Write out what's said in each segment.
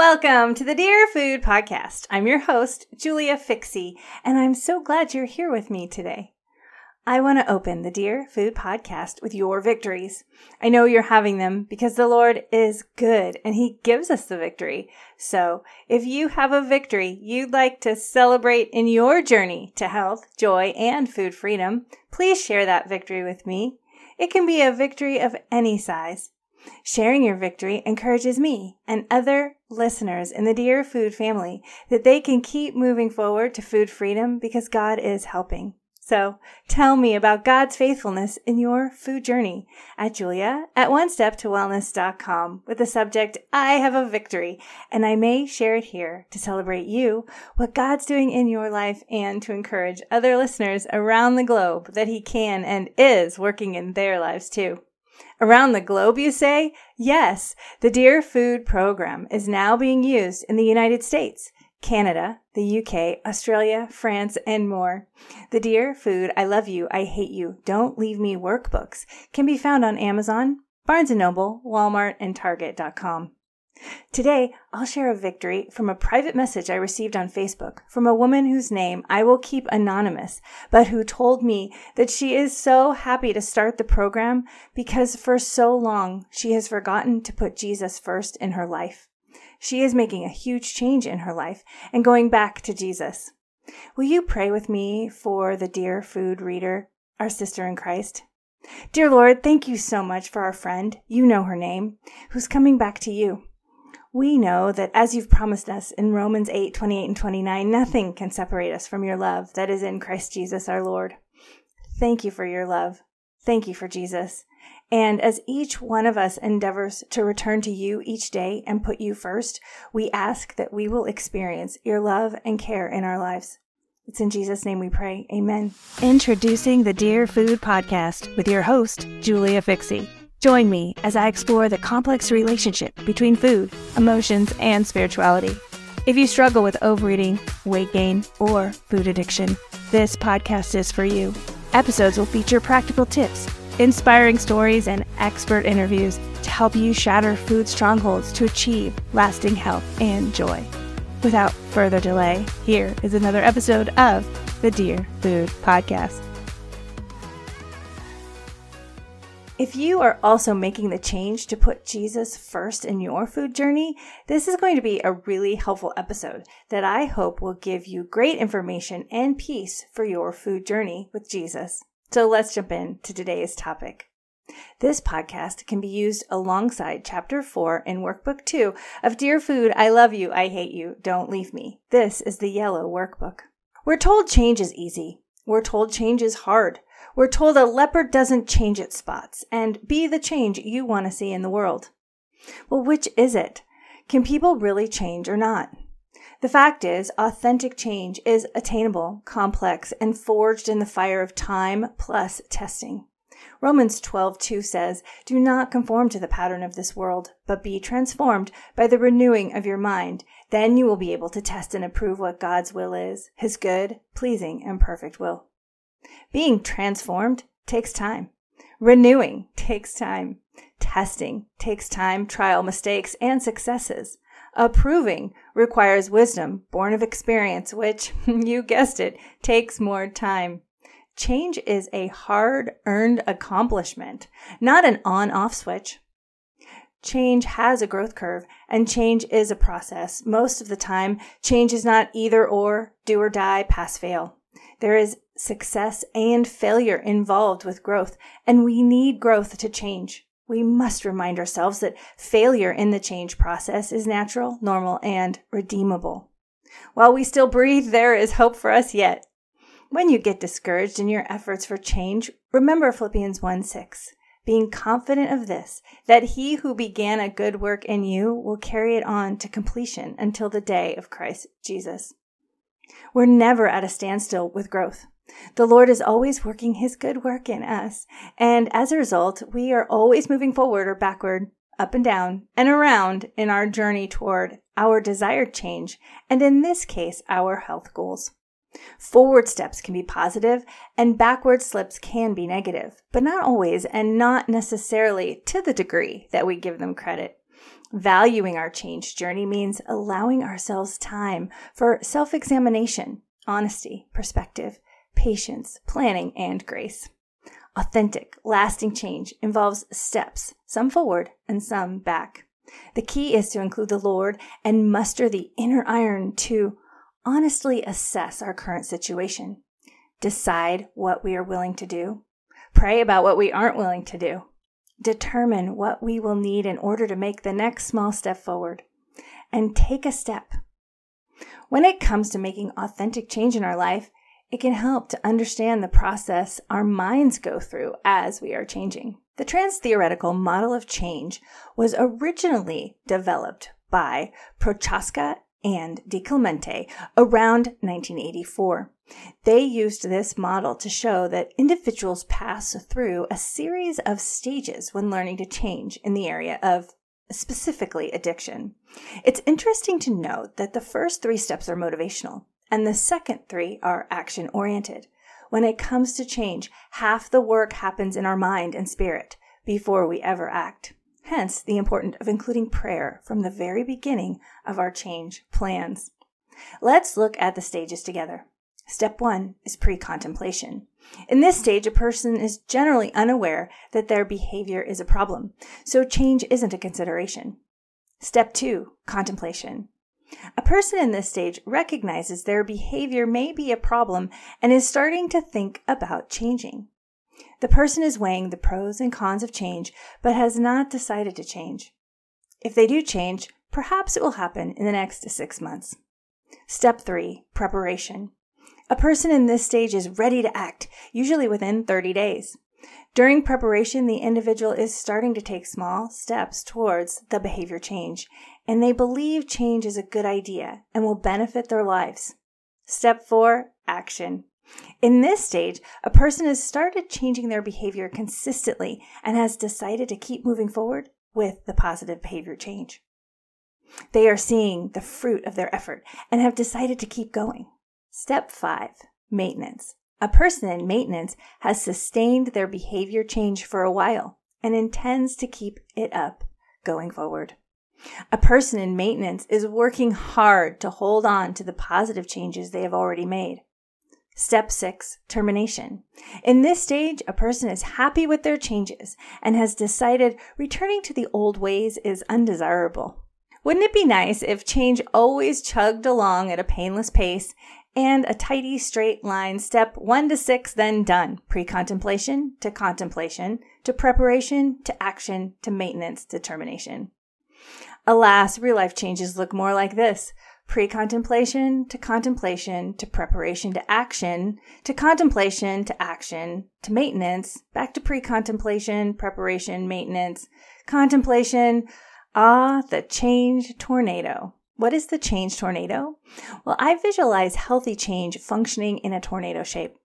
Welcome to the Dear Food Podcast. I'm your host, Julia Fikse, and I'm so glad you're here with me today. I want to open the Dear Food Podcast with your victories. I know you're having them because the Lord is good and He gives us the victory. So if you have a victory you'd like to celebrate in your journey to health, joy, and food freedom, please share that victory with me. It can be a victory of any size. Sharing your victory encourages me and other listeners in the Dear Food family that they can keep moving forward to food freedom because God is helping. So tell me about God's faithfulness in your food journey at Julia at one step to wellness.com with the subject, I have a victory, and I may share it here to celebrate you, what God's doing in your life, and to encourage other listeners around the globe that He can and is working in their lives too. Around the globe, you say? Yes, the Dear Food program is now being used in the United States, Canada, the UK, Australia, France, and more. The Dear Food I Love You, I Hate You, Don't Leave Me workbooks can be found on Amazon, Barnes & Noble, Walmart, and Target.com. Today, I'll share a victory from a private message I received on Facebook from a woman whose name I will keep anonymous, but who told me that she is so happy to start the program because for so long she has forgotten to put Jesus first in her life. She is making a huge change in her life and going back to Jesus. Will you pray with me for the dear food reader, our sister in Christ? Dear Lord, thank you so much for our friend, you know her name, who's coming back to you. We know that as you've promised us in Romans 8, 28 and 29, nothing can separate us from your love that is in Christ Jesus our Lord. Thank you for your love. Thank you for Jesus. And as each one of us endeavors to return to you each day and put you first, we ask that we will experience your love and care in our lives. It's in Jesus' name we pray. Amen. Introducing the Dear Food Podcast with your host, Julia Fikse. Join me as I explore the complex relationship between food, emotions, and spirituality. If you struggle with overeating, weight gain, or food addiction, this podcast is for you. Episodes will feature practical tips, inspiring stories, and expert interviews to help you shatter food strongholds to achieve lasting health and joy. Without further delay, here is another episode of the Dear Food Podcast. If you are also making the change to put Jesus first in your food journey, this is going to be a really helpful episode that I hope will give you great information and peace for your food journey with Jesus. So let's jump in to today's topic. This podcast can be used alongside chapter 4 in workbook 2 of Dear Food, I Love You, I Hate You, Don't Leave Me. This is the yellow workbook. We're told change is easy. We're told change is hard. We're told a leopard doesn't change its spots and be the change you want to see in the world. Well, which is it? Can people really change or not? The fact is, authentic change is attainable, complex, and forged in the fire of time plus testing. Romans 12:2 says, "Do not conform to the pattern of this world, but be transformed by the renewing of your mind. Then you will be able to test and approve what God's will is, his good, pleasing, and perfect will." Being transformed takes time. Renewing takes time. Testing takes time, trial, mistakes, and successes. Approving requires wisdom born of experience, which, you guessed it, takes more time. Change is a hard earned accomplishment, not an on off switch. Change has a growth curve and change is a process. Most of the time, change is not either or, do or die, pass fail. There is success and failure involved with growth, and we need growth to change. We must remind ourselves that failure in the change process is natural, normal, and redeemable. While we still breathe, there is hope for us yet. When you get discouraged in your efforts for change, remember Philippians 1 6. Being confident of this, that he who began a good work in you will carry it on to completion until the day of Christ Jesus. We're never at a standstill with growth. The Lord is always working his good work in us. And as a result, we are always moving forward or backward, up and down, and around in our journey toward our desired change, and in this case, our health goals. Forward steps can be positive and backward slips can be negative, but not always and not necessarily to the degree that we give them credit. Valuing our change journey means allowing ourselves time for self examination, honesty, perspective, patience, planning, and grace. Authentic, lasting change involves steps, some forward and some back. The key is to include the Lord and muster the inner iron to honestly assess our current situation, decide what we are willing to do, pray about what we aren't willing to do, determine what we will need in order to make the next small step forward, and take a step. When it comes to making authentic change in our life, it can help to understand the process our minds go through as we are changing. The trans theoretical model of change was originally developed by Prochaska and DiClemente around 1984. They used this model to show that individuals pass through a series of stages when learning to change in the area of specifically addiction. It's interesting to note that the first three steps are motivational and the second three are action oriented. When it comes to change, half the work happens in our mind and spirit before we ever act. Hence, the importance of including prayer from the very beginning of our change plans. Let's look at the stages together. Step one is pre contemplation. In this stage, a person is generally unaware that their behavior is a problem, so change isn't a consideration. Step two, contemplation. A person in this stage recognizes their behavior may be a problem and is starting to think about changing. The person is weighing the pros and cons of change, but has not decided to change. If they do change, perhaps it will happen in the next six months. Step three, preparation. A person in this stage is ready to act, usually within 30 days. During preparation, the individual is starting to take small steps towards the behavior change, and they believe change is a good idea and will benefit their lives. Step four, action. In this stage, a person has started changing their behavior consistently and has decided to keep moving forward with the positive behavior change. They are seeing the fruit of their effort and have decided to keep going. Step five, maintenance. A person in maintenance has sustained their behavior change for a while and intends to keep it up going forward. A person in maintenance is working hard to hold on to the positive changes they have already made. Step six, termination. In this stage, a person is happy with their changes and has decided returning to the old ways is undesirable. Wouldn't it be nice if change always chugged along at a painless pace and a tidy straight line step one to six, then done? Pre contemplation to contemplation to preparation to action to maintenance to termination. Alas, real life changes look more like this pre contemplation to contemplation to preparation to action to contemplation to action to maintenance, back to pre contemplation, preparation, maintenance, contemplation. Ah, the change tornado. What is the change tornado? Well, I visualize healthy change functioning in a tornado shape.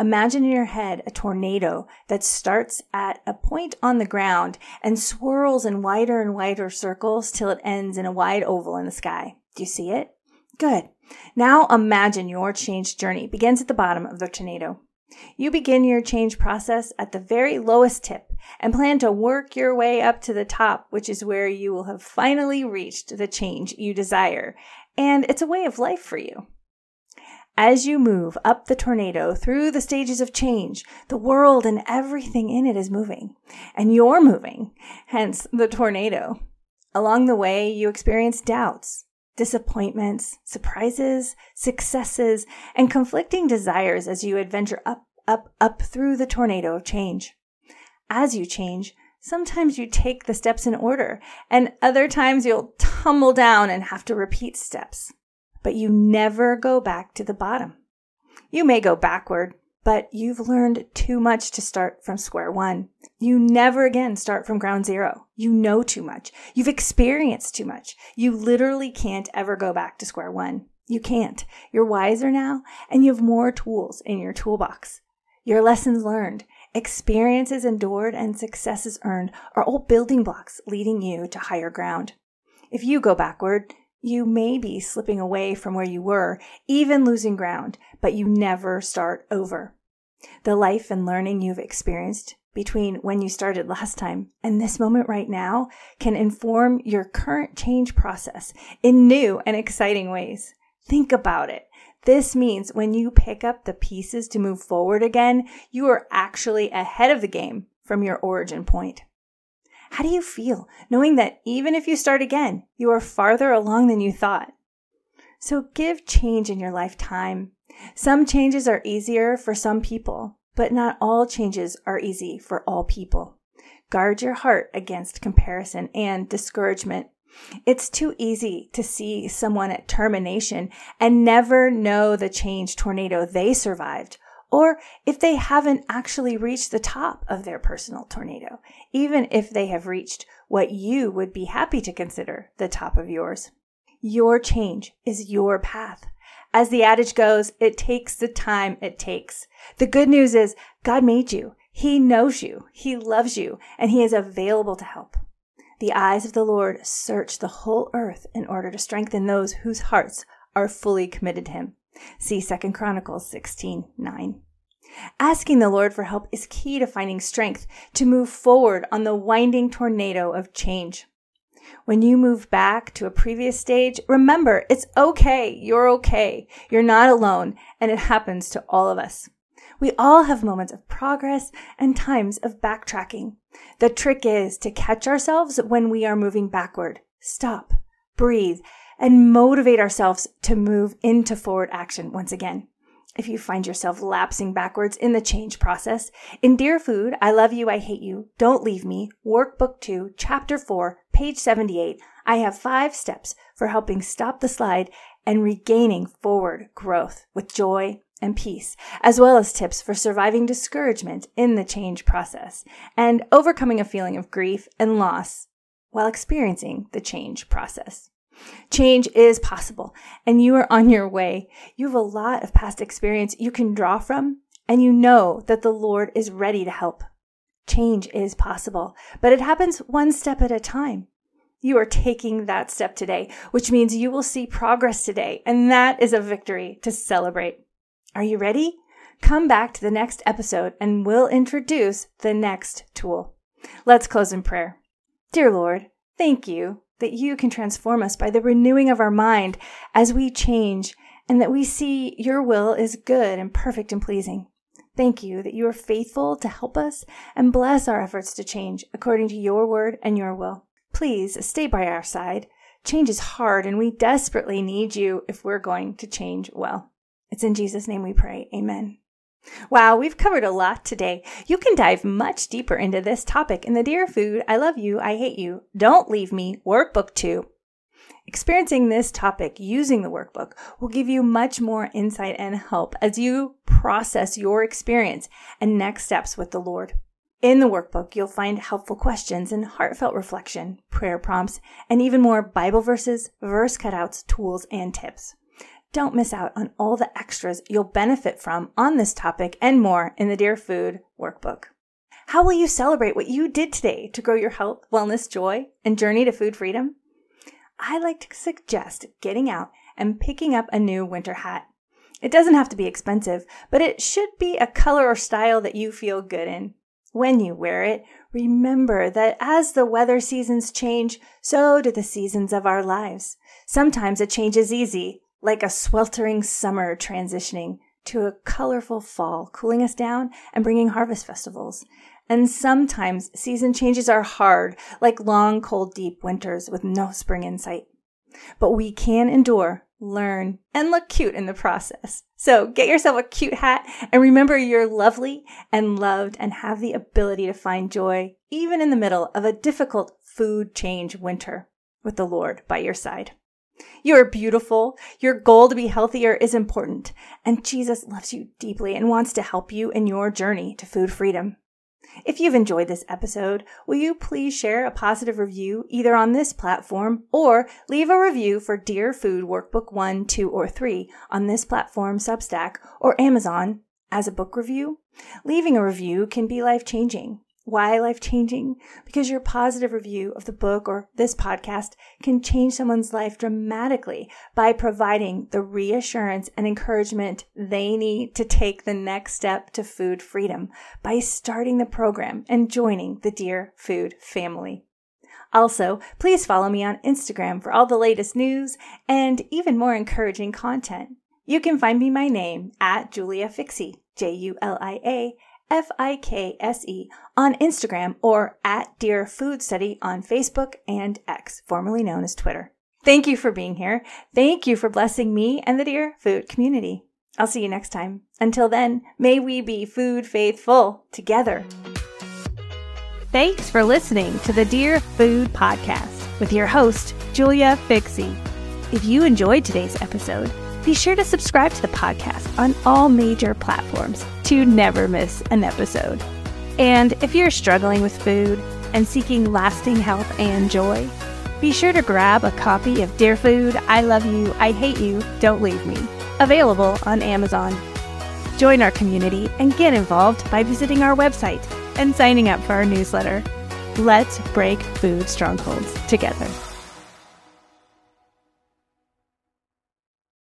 Imagine in your head a tornado that starts at a point on the ground and swirls in wider and wider circles till it ends in a wide oval in the sky. Do you see it? Good. Now imagine your change journey begins at the bottom of the tornado. You begin your change process at the very lowest tip and plan to work your way up to the top, which is where you will have finally reached the change you desire. And it's a way of life for you. As you move up the tornado through the stages of change, the world and everything in it is moving, and you're moving, hence the tornado. Along the way, you experience doubts, disappointments, surprises, successes, and conflicting desires as you adventure up, up, up through the tornado of change. As you change, sometimes you take the steps in order, and other times you'll tumble down and have to repeat steps. But you never go back to the bottom. You may go backward, but you've learned too much to start from square one. You never again start from ground zero. You know too much. You've experienced too much. You literally can't ever go back to square one. You can't. You're wiser now and you have more tools in your toolbox. Your lessons learned, experiences endured, and successes earned are all building blocks leading you to higher ground. If you go backward, you may be slipping away from where you were, even losing ground, but you never start over. The life and learning you've experienced, between when you started last time and this moment right now can inform your current change process in new and exciting ways. Think about it. This means when you pick up the pieces to move forward again, you are actually ahead of the game from your origin point. How do you feel knowing that even if you start again, you are farther along than you thought? So give change in your lifetime. Some changes are easier for some people, but not all changes are easy for all people. Guard your heart against comparison and discouragement. It's too easy to see someone at termination and never know the change tornado they survived, or if they haven't actually reached the top of their personal tornado, even if they have reached what you would be happy to consider the top of yours. Your change is your path. As the adage goes, it takes the time it takes. The good news is God made you. He knows you. He loves you and he is available to help. The eyes of the Lord search the whole earth in order to strengthen those whose hearts are fully committed to him. See 2 Chronicles 16 9. Asking the Lord for help is key to finding strength to move forward on the winding tornado of change. When you move back to a previous stage, remember it's okay. You're okay. You're not alone, and it happens to all of us. We all have moments of progress and times of backtracking. The trick is to catch ourselves when we are moving backward. Stop, breathe, and motivate ourselves to move into forward action once again. If you find yourself lapsing backwards in the change process, in Dear Food, I Love You, I Hate You, Don't Leave Me, Workbook 2, Chapter 4, page 78, I have five steps for helping stop the slide and regaining forward growth with joy and peace, as well as tips for surviving discouragement in the change process and overcoming a feeling of grief and loss while experiencing the change process. Change is possible and you are on your way. You have a lot of past experience you can draw from and you know that the Lord is ready to help. Change is possible, but it happens one step at a time. You are taking that step today, which means you will see progress today, and that is a victory to celebrate. Are you ready? Come back to the next episode and we'll introduce the next tool. Let's close in prayer. Dear Lord, thank you that you can transform us by the renewing of our mind as we change and that we see your will is good and perfect and pleasing. Thank you that you are faithful to help us and bless our efforts to change according to your word and your will. Please stay by our side. Change is hard and we desperately need you if we're going to change well. It's in Jesus' name we pray. Amen. Wow, we've covered a lot today. You can dive much deeper into this topic in the Dear Food, I Love You, I Hate You, Don't Leave Me Workbook 2. Experiencing this topic using the workbook will give you much more insight and help as you process your experience and next steps with the Lord. In the workbook, you'll find helpful questions and heartfelt reflection, prayer prompts, and even more Bible verses, verse cutouts, tools, and tips. Don't miss out on all the extras you'll benefit from on this topic and more in the Dear Food workbook. How will you celebrate what you did today to grow your health, wellness, joy, and journey to food freedom? I like to suggest getting out and picking up a new winter hat. It doesn't have to be expensive, but it should be a color or style that you feel good in. When you wear it, remember that as the weather seasons change, so do the seasons of our lives. Sometimes a change is easy, like a sweltering summer transitioning to a colorful fall, cooling us down and bringing harvest festivals. And sometimes season changes are hard, like long, cold, deep winters with no spring in sight. But we can endure, learn, and look cute in the process. So get yourself a cute hat and remember you're lovely and loved and have the ability to find joy even in the middle of a difficult food change winter with the Lord by your side. You are beautiful. Your goal to be healthier is important. And Jesus loves you deeply and wants to help you in your journey to food freedom. If you've enjoyed this episode, will you please share a positive review either on this platform or leave a review for Dear Food Workbook 1, 2, or 3 on this platform, Substack, or Amazon as a book review? Leaving a review can be life changing. Why life changing? Because your positive review of the book or this podcast can change someone's life dramatically by providing the reassurance and encouragement they need to take the next step to food freedom by starting the program and joining the Dear Food family. Also, please follow me on Instagram for all the latest news and even more encouraging content. You can find me my name at Julia Fikse, J U L I A F I K S E, on Instagram or at Dear Food Study on Facebook and X, formerly known as Twitter. Thank you for being here. Thank you for blessing me and the Dear Food community. I'll see you next time. Until then, may we be food faithful together. Thanks for listening to the Dear Food Podcast with your host, Julia Fikse. If you enjoyed today's episode, be sure to subscribe to the podcast on all major platforms to never miss an episode. And if you're struggling with food and seeking lasting health and joy, be sure to grab a copy of Dear Food, I Love You, I Hate You, Don't Leave Me, available on Amazon. Join our community and get involved by visiting our website and signing up for our newsletter. Let's break food strongholds together.